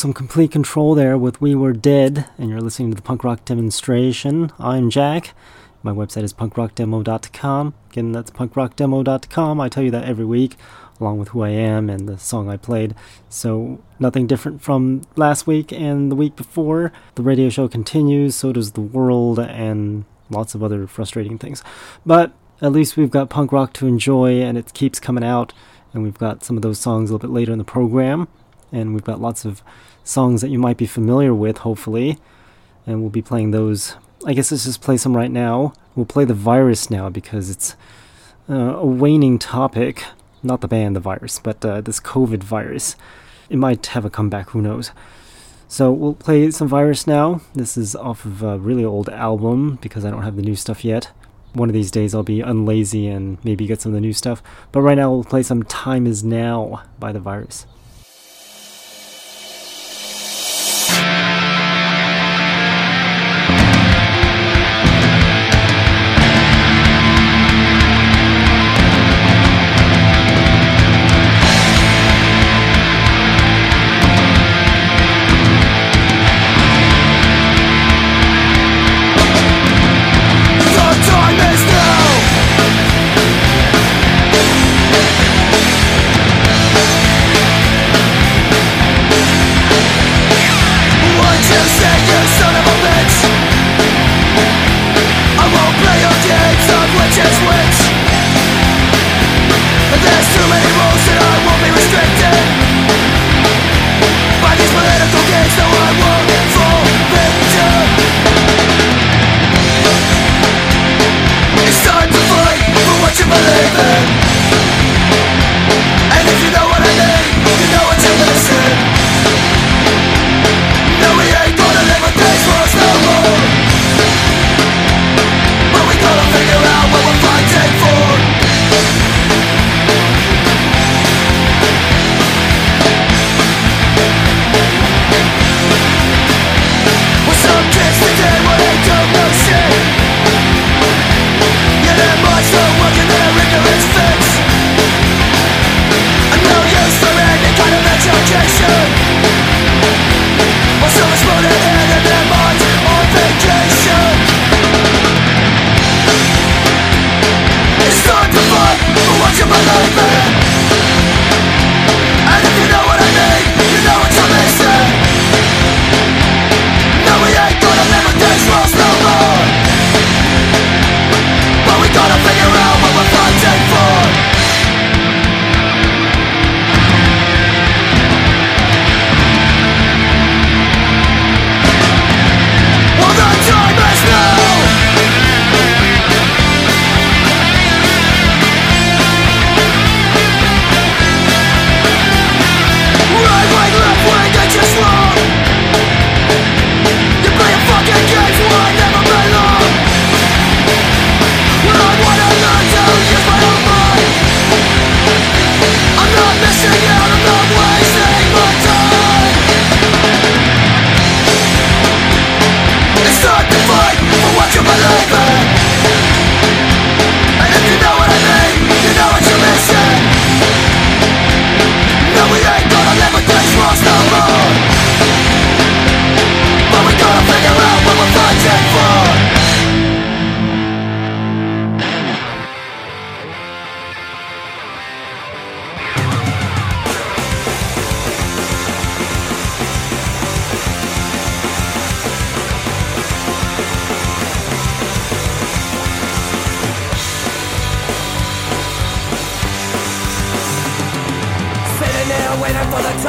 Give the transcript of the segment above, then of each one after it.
Some complete control there with We Were Dead, and you're listening to the punk rock demonstration. I'm Jack. My website is punkrockdemo.com. Again, that's punkrockdemo.com. I tell you that every week, along with who I am and the song I played. So, nothing different from last week and the week before. The radio show continues, so does the world, and lots of other frustrating things. But at least we've got punk rock to enjoy, and it keeps coming out. And we've got some of those songs a little bit later in the program and we've got lots of songs that you might be familiar with, hopefully, and we'll be playing those. I guess let's just play some right now. We'll play the virus now because it's uh, a waning topic. Not the band, the virus, but uh, this COVID virus. It might have a comeback, who knows. So we'll play some virus now. This is off of a really old album because I don't have the new stuff yet. One of these days I'll be unlazy and maybe get some of the new stuff. But right now we'll play some Time Is Now by the virus.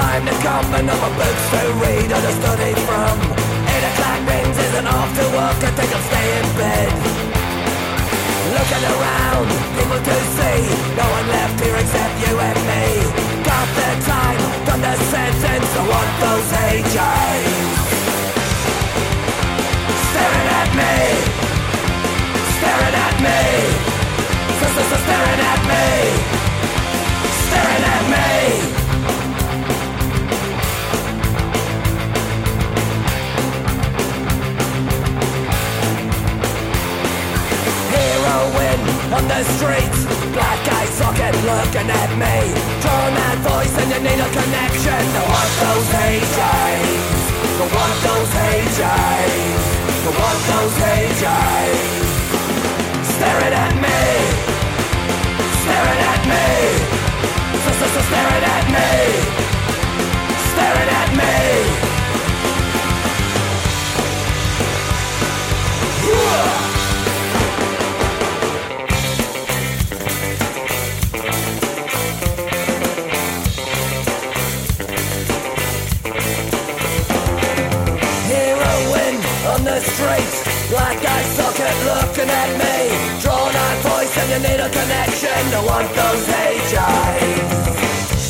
time to come. Another books to read or to study from. Eight o'clock rings is an off to work I think I'll stay in bed. Looking around, people to see. No one left here except you and me. Got the time, done the sentence I want those AJs Staring at me. Staring at me. Sisters staring at me. Staring at me. on the streets. Black eyes socket looking at me. Turn that voice and you need a connection. To one of those HJs To one of those HJs To one of those HJs Staring at me. Staring at me. Staring at me Staring at me. Staring at me. face Black eye socket looking at me. Drawn out voice and you need a connection. I want those hate eyes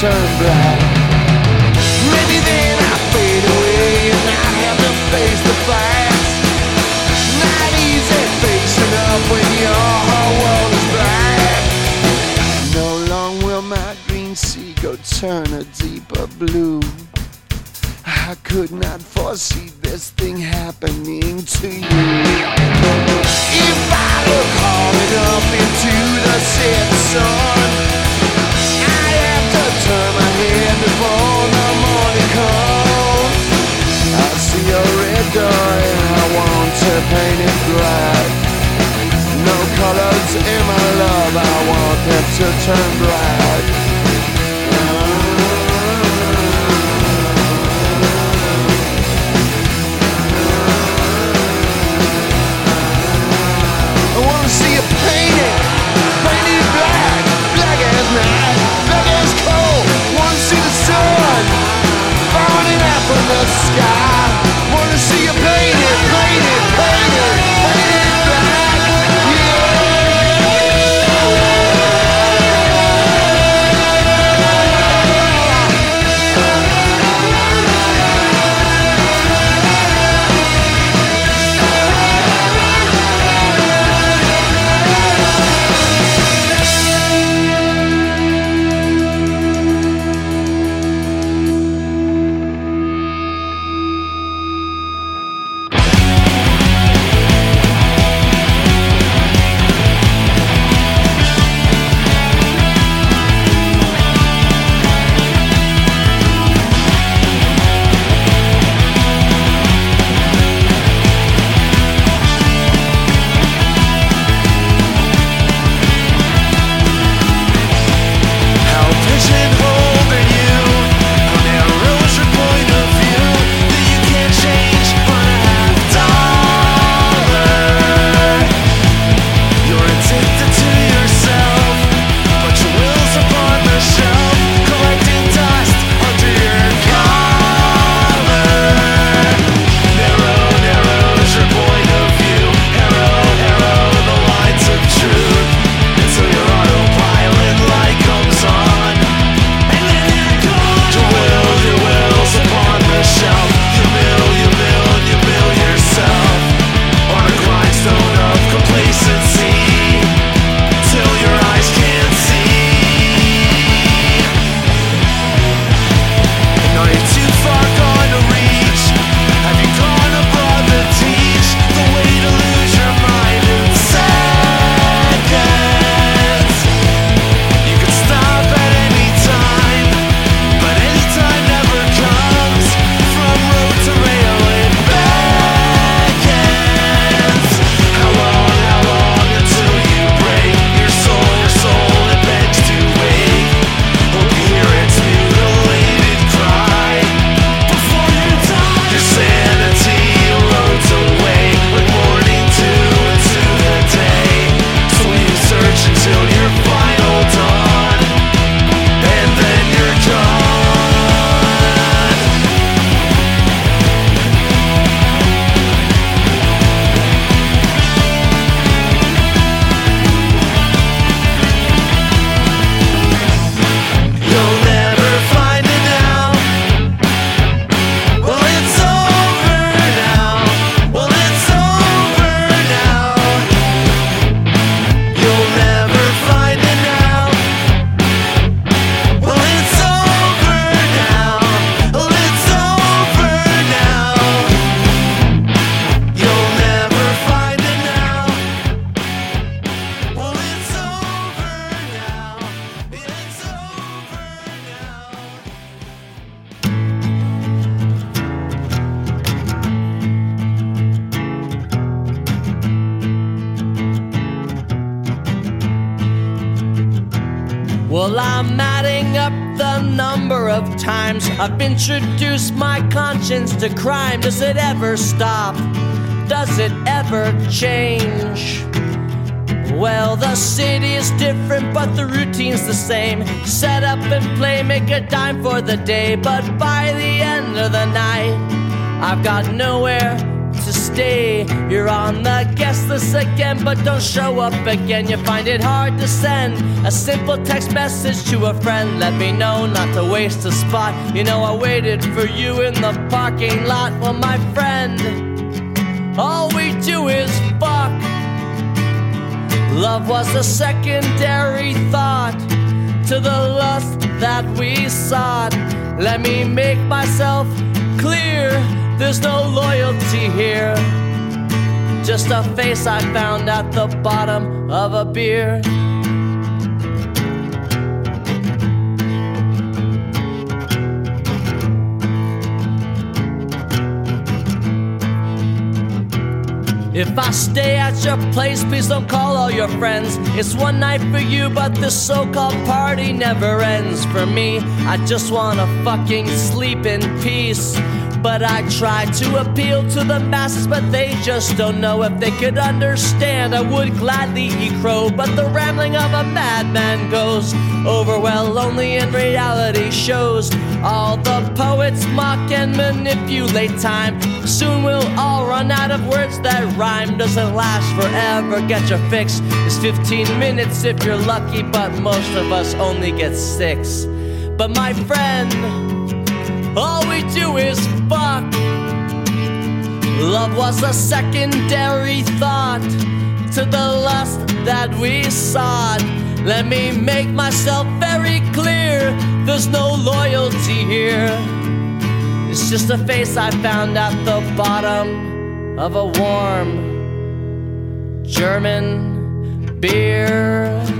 turn black Well, I'm adding up the number of times I've introduced my conscience to crime. Does it ever stop? Does it ever change? Well, the city is different, but the routine's the same. Set up and play, make a dime for the day. But by the end of the night, I've got nowhere stay. You're on the guest list again, but don't show up again. You find it hard to send a simple text message to a friend. Let me know not to waste a spot. You know, I waited for you in the parking lot. Well, my friend, all we do is fuck. Love was a secondary thought to the lust that we sought. Let me make myself clear there's no loyalty here. Just a face I found at the bottom of a beer. If I stay at your place, please don't call all your friends. It's one night for you, but this so called party never ends. For me, I just wanna fucking sleep in peace. But I try to appeal to the masses, but they just don't know if they could understand. I would gladly eat crow, but the rambling of a madman goes over well only in reality shows. All the poets mock and manipulate time. Soon we'll all run out of words that rhyme. Doesn't last forever. Get your fix. It's 15 minutes if you're lucky, but most of us only get six. But my friend, all we do is fuck. Love was a secondary thought to the lust that we sought. Let me make myself very clear there's no loyalty here. It's just a face I found at the bottom of a warm German beer.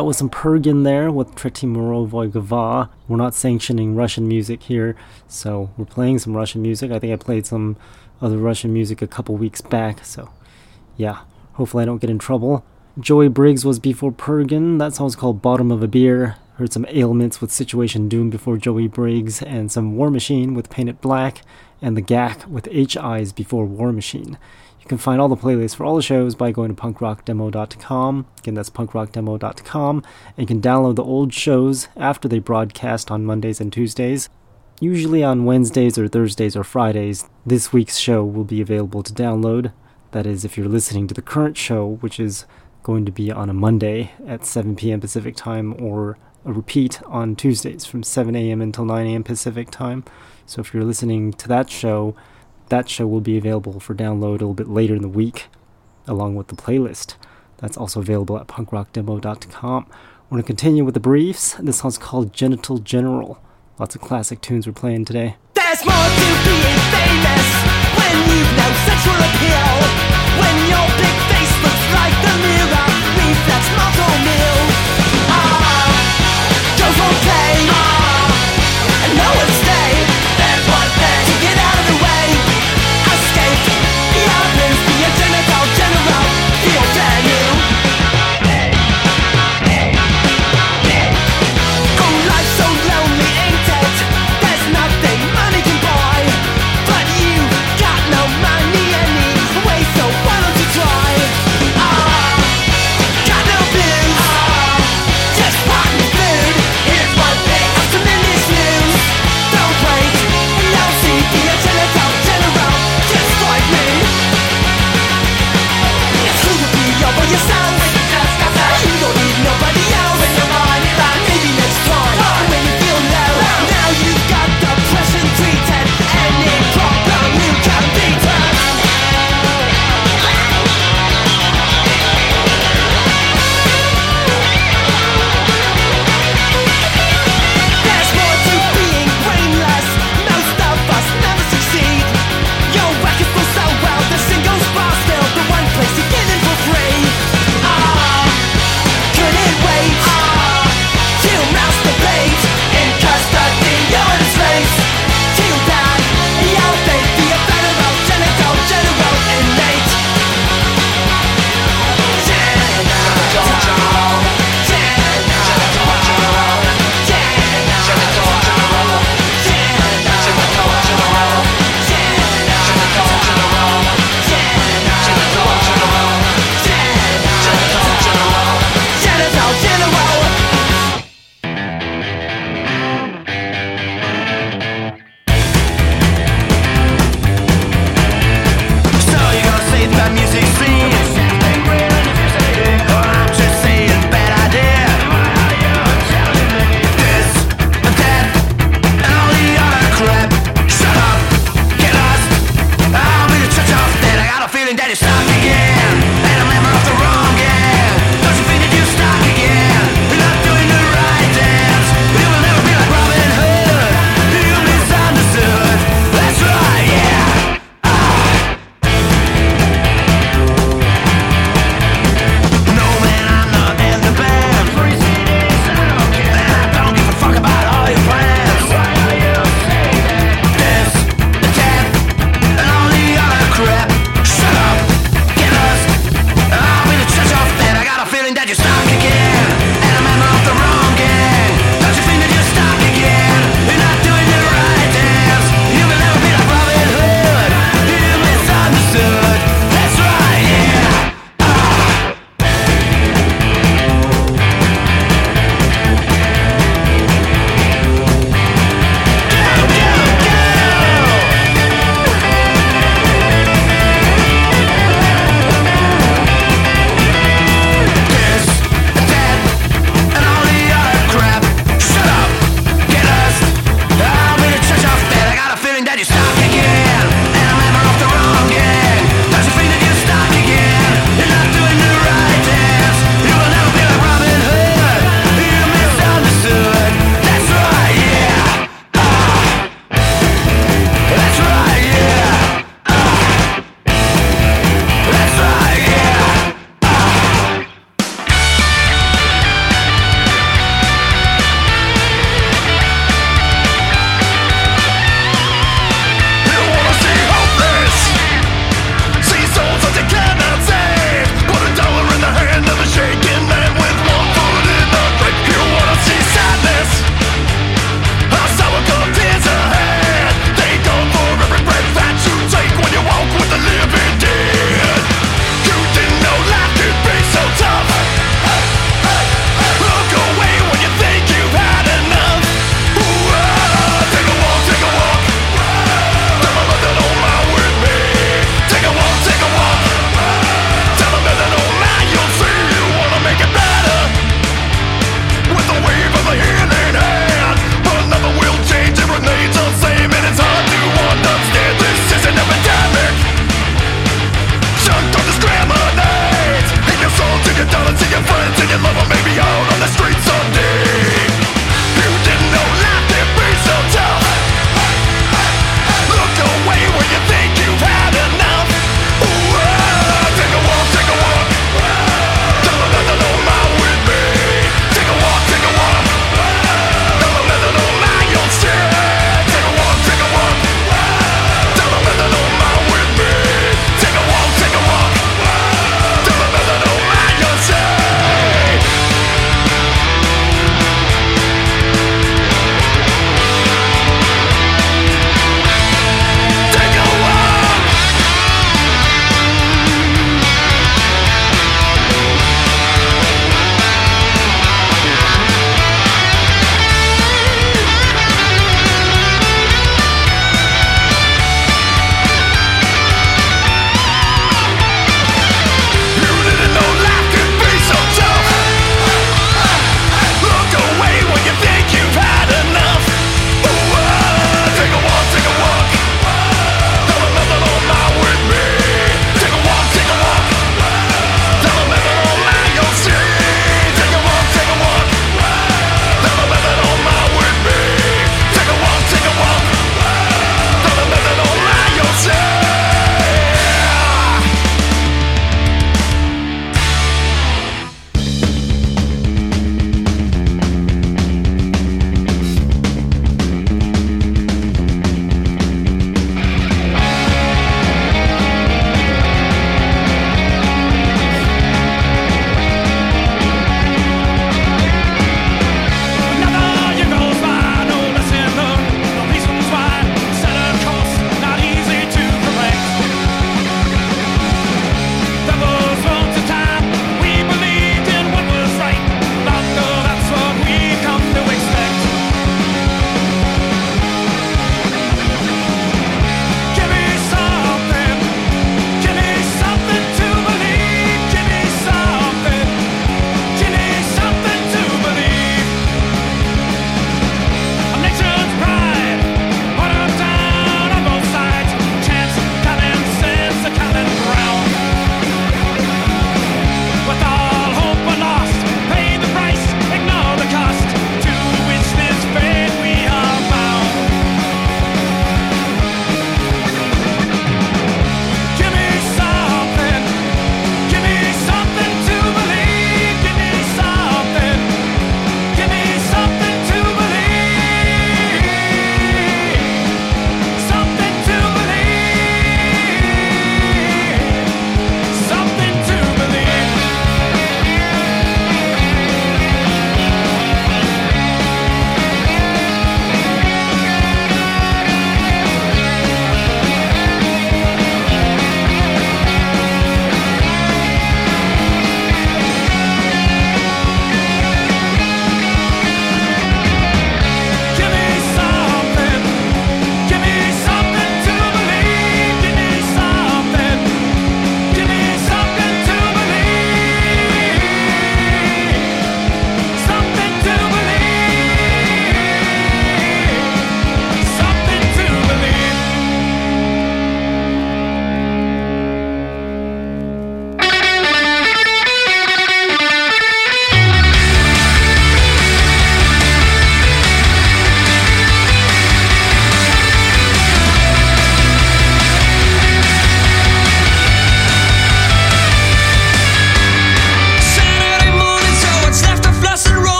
That was some Pergin there with Tretimorovoi Gava. We're not sanctioning Russian music here, so we're playing some Russian music. I think I played some other Russian music a couple weeks back, so yeah, hopefully I don't get in trouble. Joey Briggs was before Pergin. That song's called Bottom of a Beer. Heard some Ailments with Situation Doom before Joey Briggs, and some War Machine with Painted Black, and the GAC with H Eyes before War Machine can find all the playlists for all the shows by going to punkrockdemo.com. Again, that's punkrockdemo.com. And you can download the old shows after they broadcast on Mondays and Tuesdays. Usually on Wednesdays or Thursdays or Fridays, this week's show will be available to download. That is, if you're listening to the current show, which is going to be on a Monday at 7 p.m. Pacific time, or a repeat on Tuesdays from 7 a.m. until 9 a.m. Pacific time. So if you're listening to that show, that show will be available for download a little bit later in the week, along with the playlist. That's also available at punkrockdemo.com. We're going to continue with the briefs. This song's called Genital General. Lots of classic tunes we're playing today. There's more to being famous when you've no sexual appeal. When your big face looks like the mirror, meal.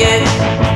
again.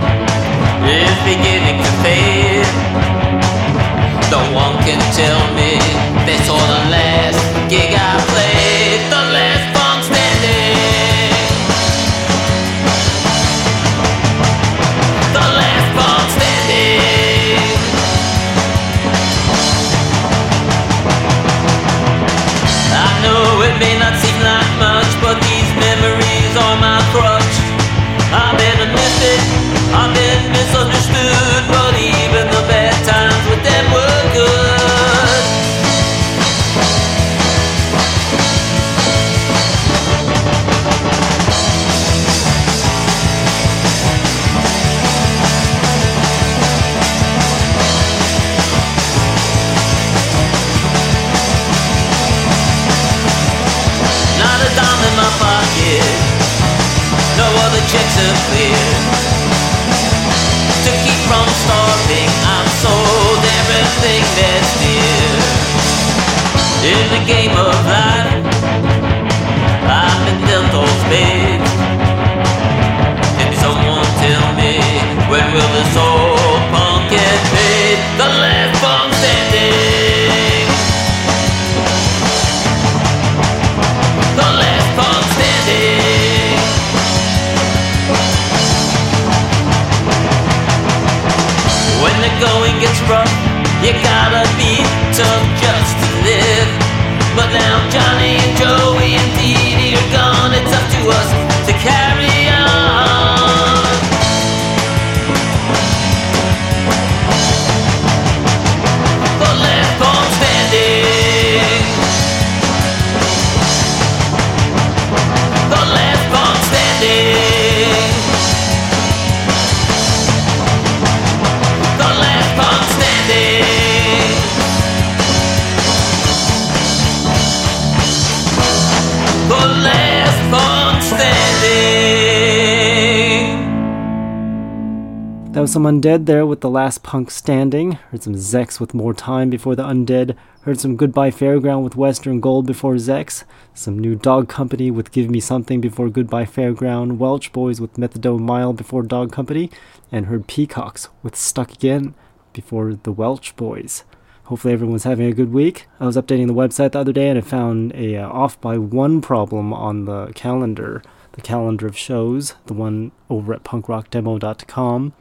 Some Undead there with the last punk standing. Heard some Zex with more time before the Undead. Heard some Goodbye Fairground with Western Gold before Zex. Some new Dog Company with Give Me Something before Goodbye Fairground. Welch Boys with Methadone Mile before Dog Company. And heard Peacocks with Stuck Again before the Welch Boys. Hopefully everyone's having a good week. I was updating the website the other day and I found a uh, off by one problem on the calendar, the calendar of shows, the one over at punkrockdemo.com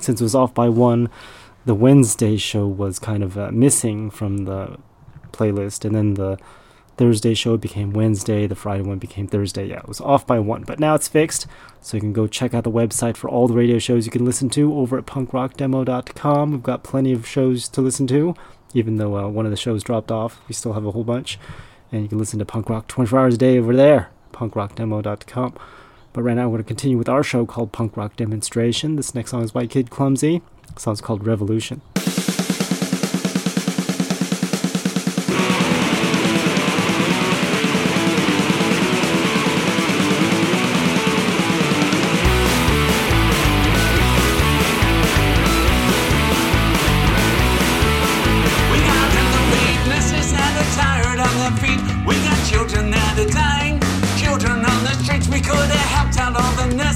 since it was off by one, the Wednesday show was kind of uh, missing from the playlist, and then the Thursday show became Wednesday, the Friday one became Thursday. Yeah, it was off by one, but now it's fixed, so you can go check out the website for all the radio shows you can listen to over at punkrockdemo.com. We've got plenty of shows to listen to, even though uh, one of the shows dropped off. We still have a whole bunch, and you can listen to punk rock 24 hours a day over there, punkrockdemo.com. But right now, we're going to continue with our show called Punk Rock Demonstration. This next song is by Kid Clumsy. The song's called Revolution. We got are. Children on the streets, we could have all the nurses.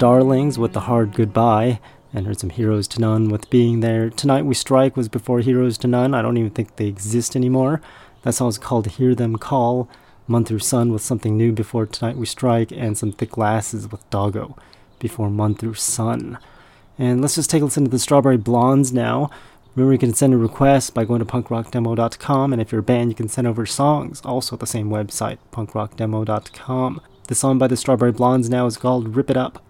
Darlings with The Hard Goodbye, and heard some Heroes to None with Being There. Tonight We Strike was before Heroes to None. I don't even think they exist anymore. That was called Hear Them Call. Month Through Sun with something new before Tonight We Strike, and some Thick Glasses with Doggo before Month Through Sun. And let's just take a listen to the Strawberry Blondes now. Remember, you can send a request by going to punkrockdemo.com, and if you're a band, you can send over songs, also at the same website, punkrockdemo.com. The song by the Strawberry Blondes now is called Rip It Up.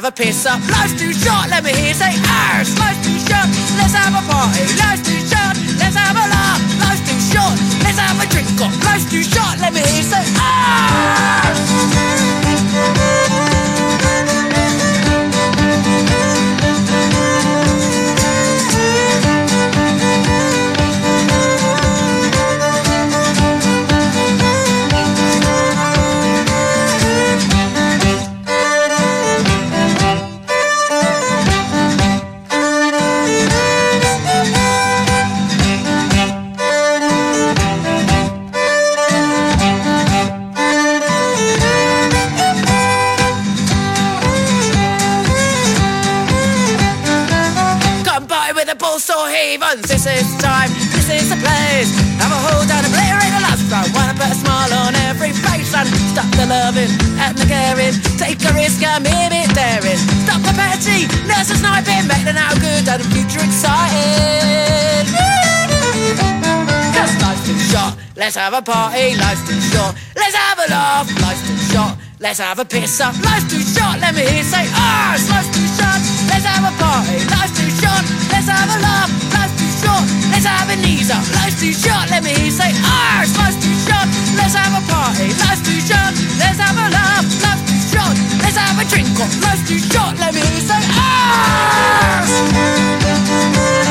have a piss up. Life's too short, let me hear say. have a piss up. Life's too short, let me hear say, ah, oh, life's too short, let's have a party. Life's too short, let's have a laugh. Life's too short, let's have a knees up. Life's too short, let me hear say, ah, oh, life's too short, let's have a party. Life's too short, let's have a laugh. Life's too short, let's have a drink. Life's too short, let me hear say, ah. Oh.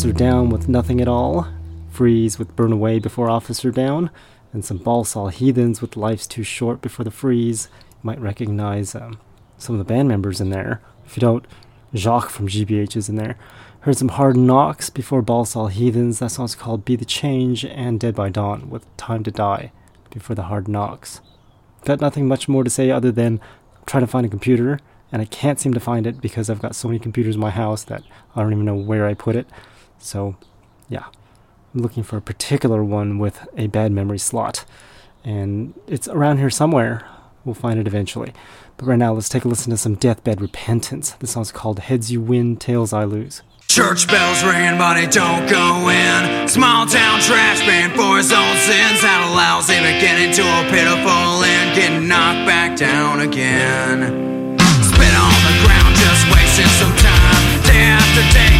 Officer Down with Nothing at All, Freeze with Burn Away before Officer Down, and some Balsaw Heathens with Life's Too Short before the Freeze. You might recognize um, some of the band members in there. If you don't, Jock from GBH is in there. Heard some Hard Knocks before Balsaw Heathens. That song's called Be the Change, and Dead by Dawn with Time to Die before the Hard Knocks. Got nothing much more to say other than trying to find a computer, and I can't seem to find it because I've got so many computers in my house that I don't even know where I put it. So, yeah, I'm looking for a particular one with a bad memory slot, and it's around here somewhere. We'll find it eventually. But right now, let's take a listen to some Deathbed Repentance. This song's called Heads You Win, Tails I Lose. Church bells ring, but it don't go in. Small town trash man for his own sins. That allows him to get into a pitiful end, getting knocked back down again. Spit on the ground, just wasting some time. Day after day,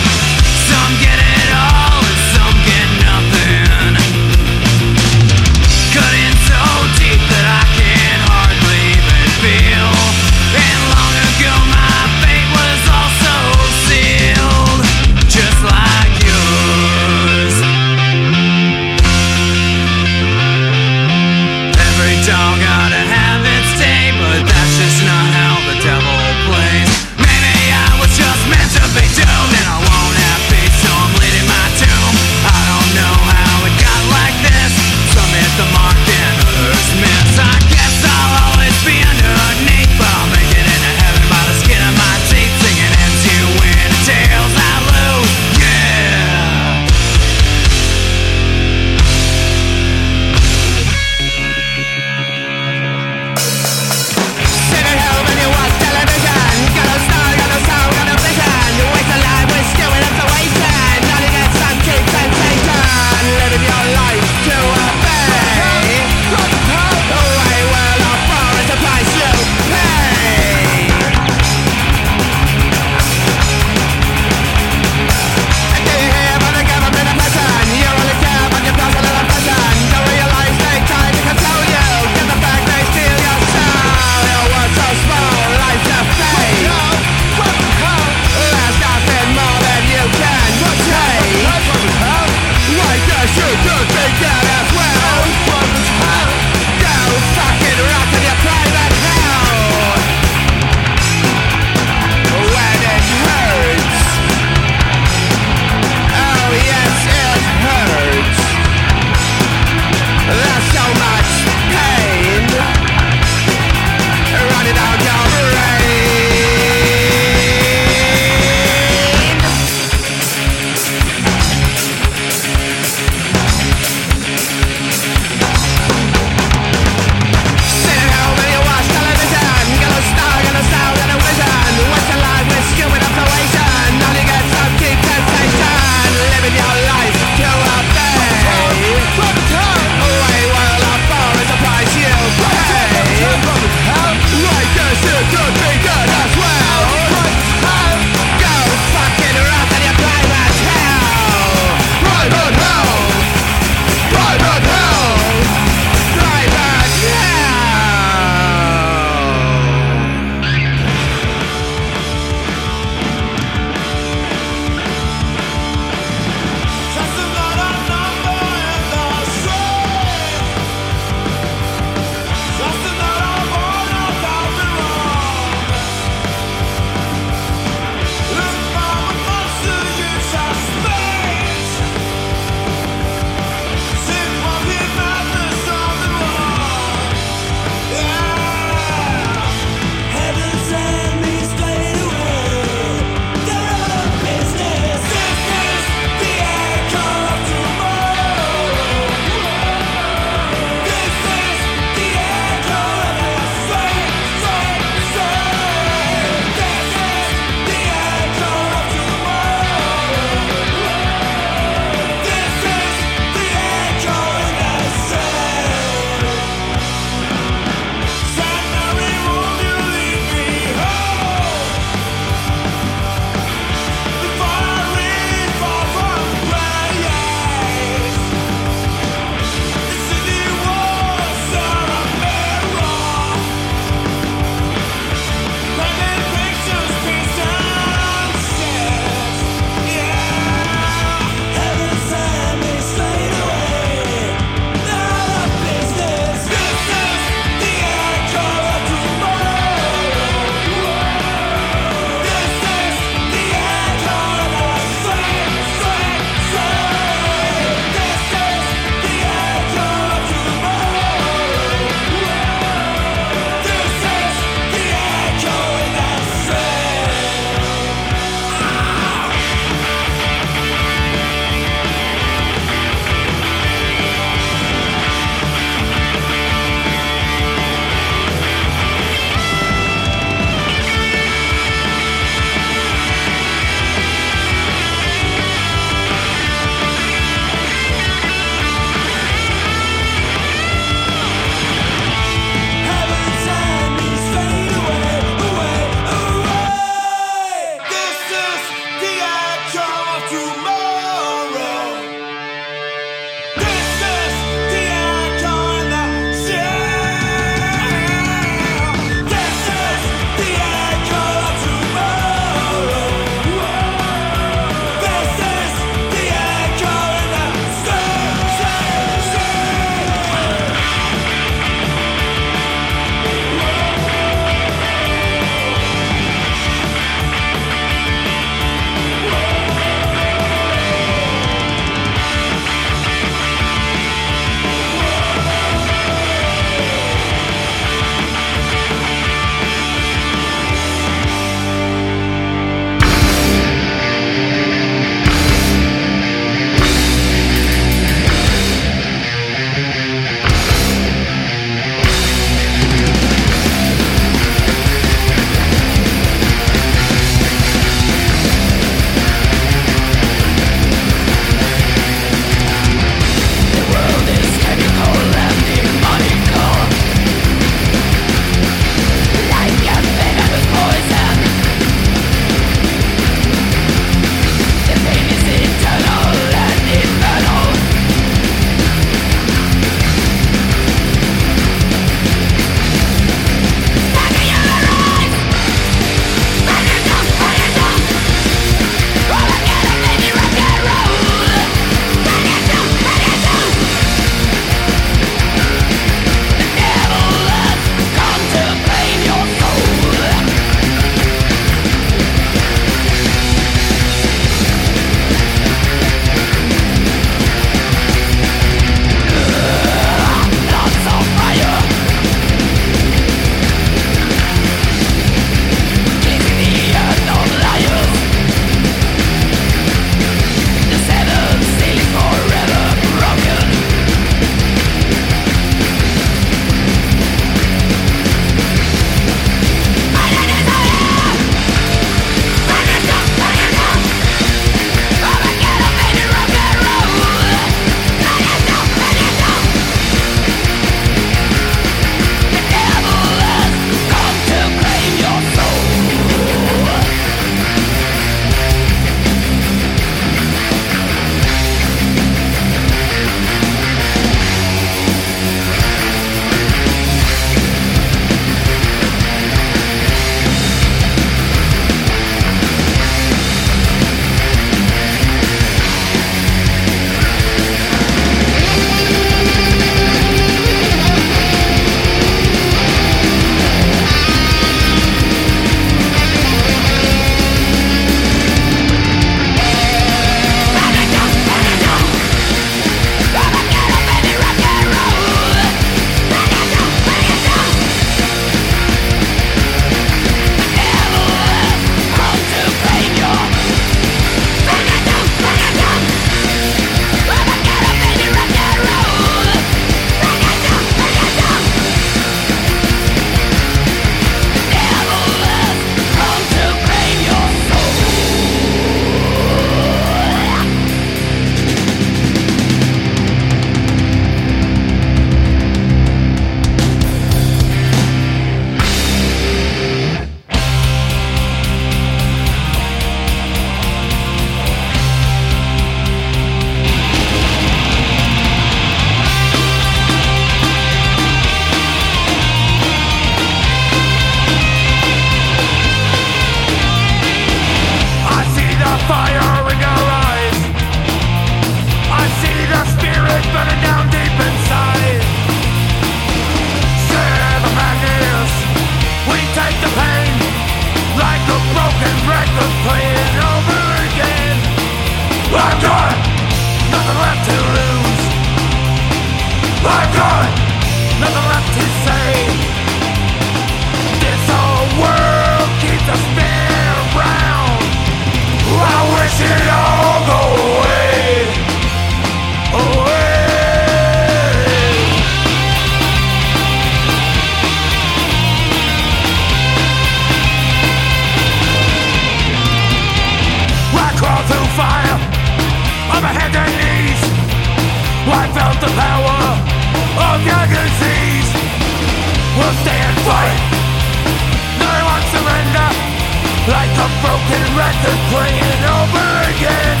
Broken record playing over again.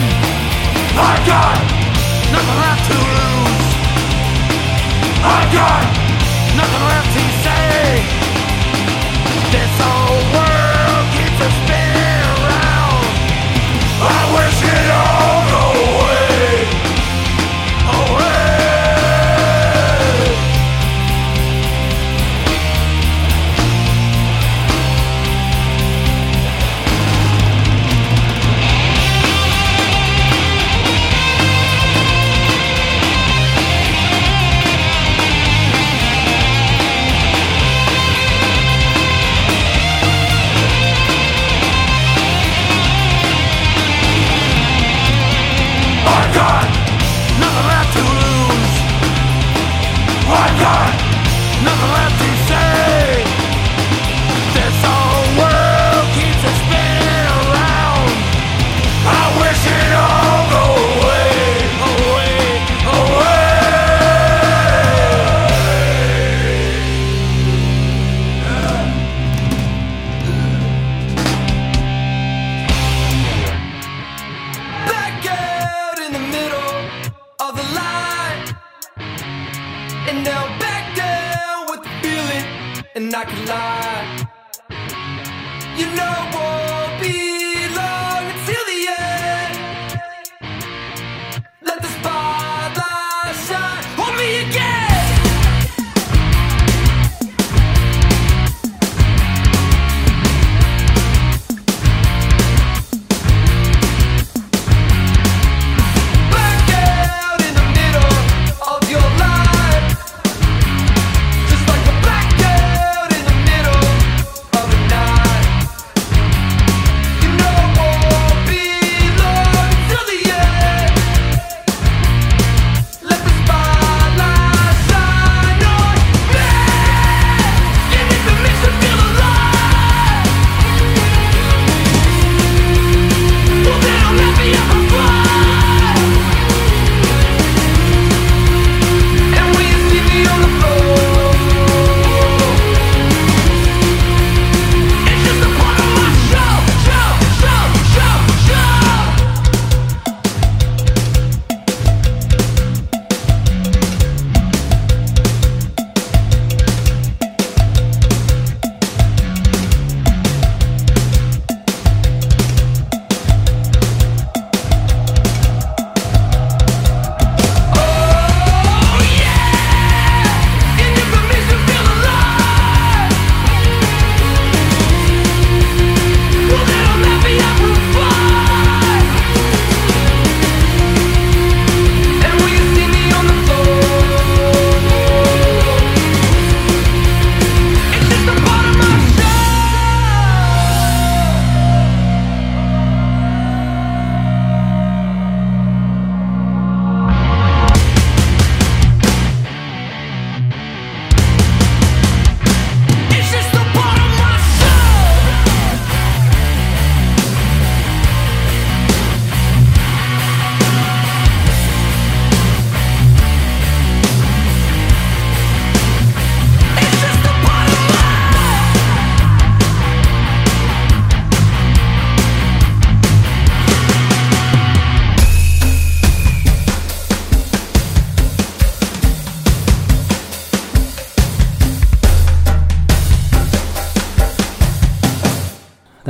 I got nothing left to lose. I got nothing left to say. This whole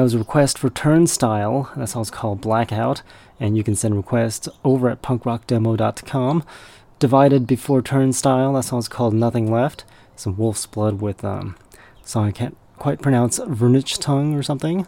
Was a request for Turnstile. That song's called Blackout, and you can send requests over at punkrockdemo.com. Divided Before Turnstile, that song's called Nothing Left. Some Wolf's Blood with um, song I can't quite pronounce, Vernich Tongue or something.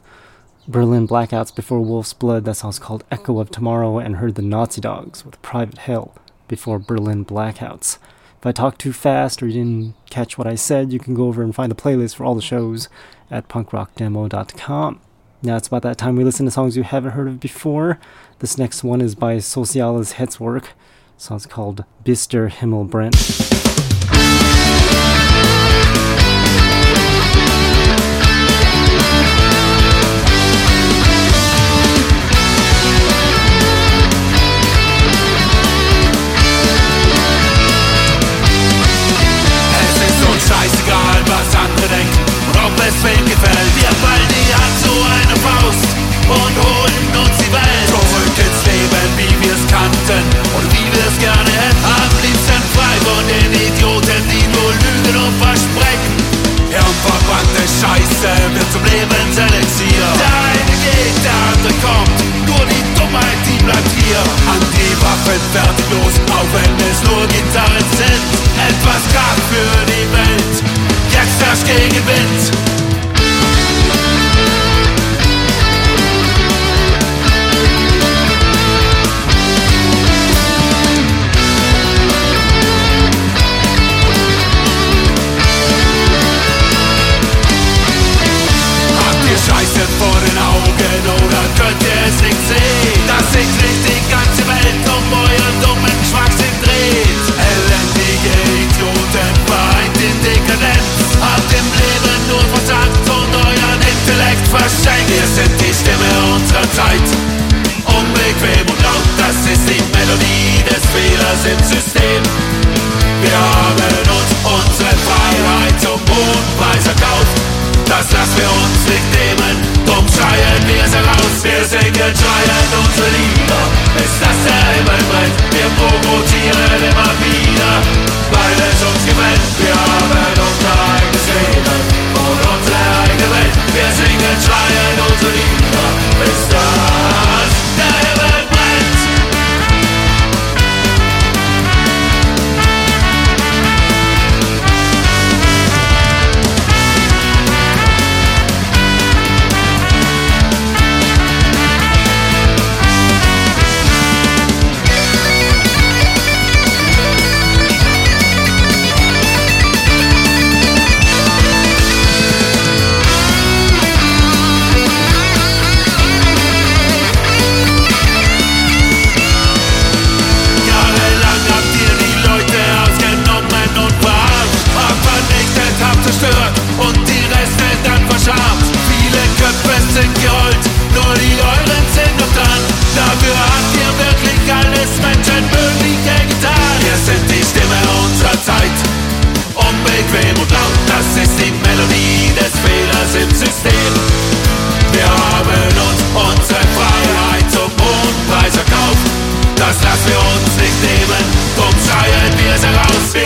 Berlin Blackouts Before Wolf's Blood, that song's called Echo of Tomorrow, and heard the Nazi Dogs with Private Hell before Berlin Blackouts. If I talk too fast or you didn't catch what I said, you can go over and find the playlist for all the shows at punkrockdemo.com. Now it's about that time we listen to songs you haven't heard of before. This next one is by Sociales Hetzwerk. Song's called Bister Himmelbrent.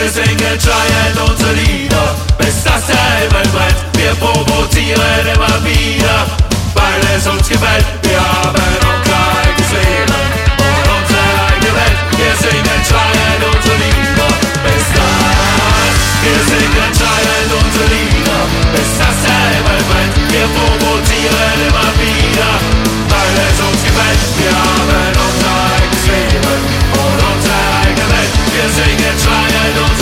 Wir singen Giant unsere Lieder, bis das Helm brennt. Wir provozieren immer wieder, weil es uns gefällt. I don't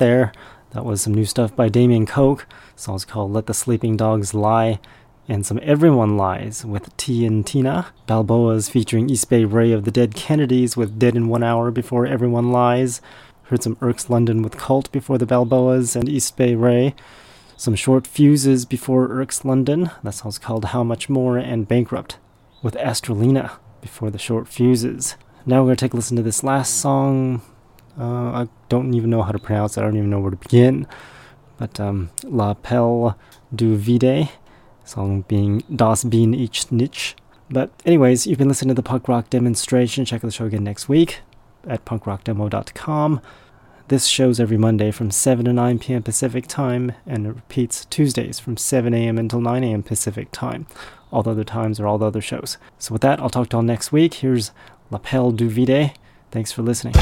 there. That was some new stuff by Damien. The song's called Let the Sleeping Dogs Lie. And some Everyone Lies with T and Tina. Balboa's featuring East Bay Ray of the Dead Kennedys with Dead in One Hour before Everyone Lies. Heard some Irks London with Cult before the Balboas and East Bay Ray. Some short fuses before Irks London. That song's called How Much More and Bankrupt with Astrolina before the short fuses. Now we're going to take a listen to this last song. Uh, I don't even know how to pronounce it. I don't even know where to begin. But um, La Pelle du Vide, song being Das Bien Ich Niche. But anyways, you've been listening to the punk rock demonstration. Check out the show again next week at punkrockdemo.com. This show's every Monday from 7 to 9 p.m. Pacific time, and it repeats Tuesdays from 7 a.m. until 9 a.m. Pacific time. All the other times are all the other shows. So with that, I'll talk to y'all next week. Here's La Pelle du Vide. Thanks for listening.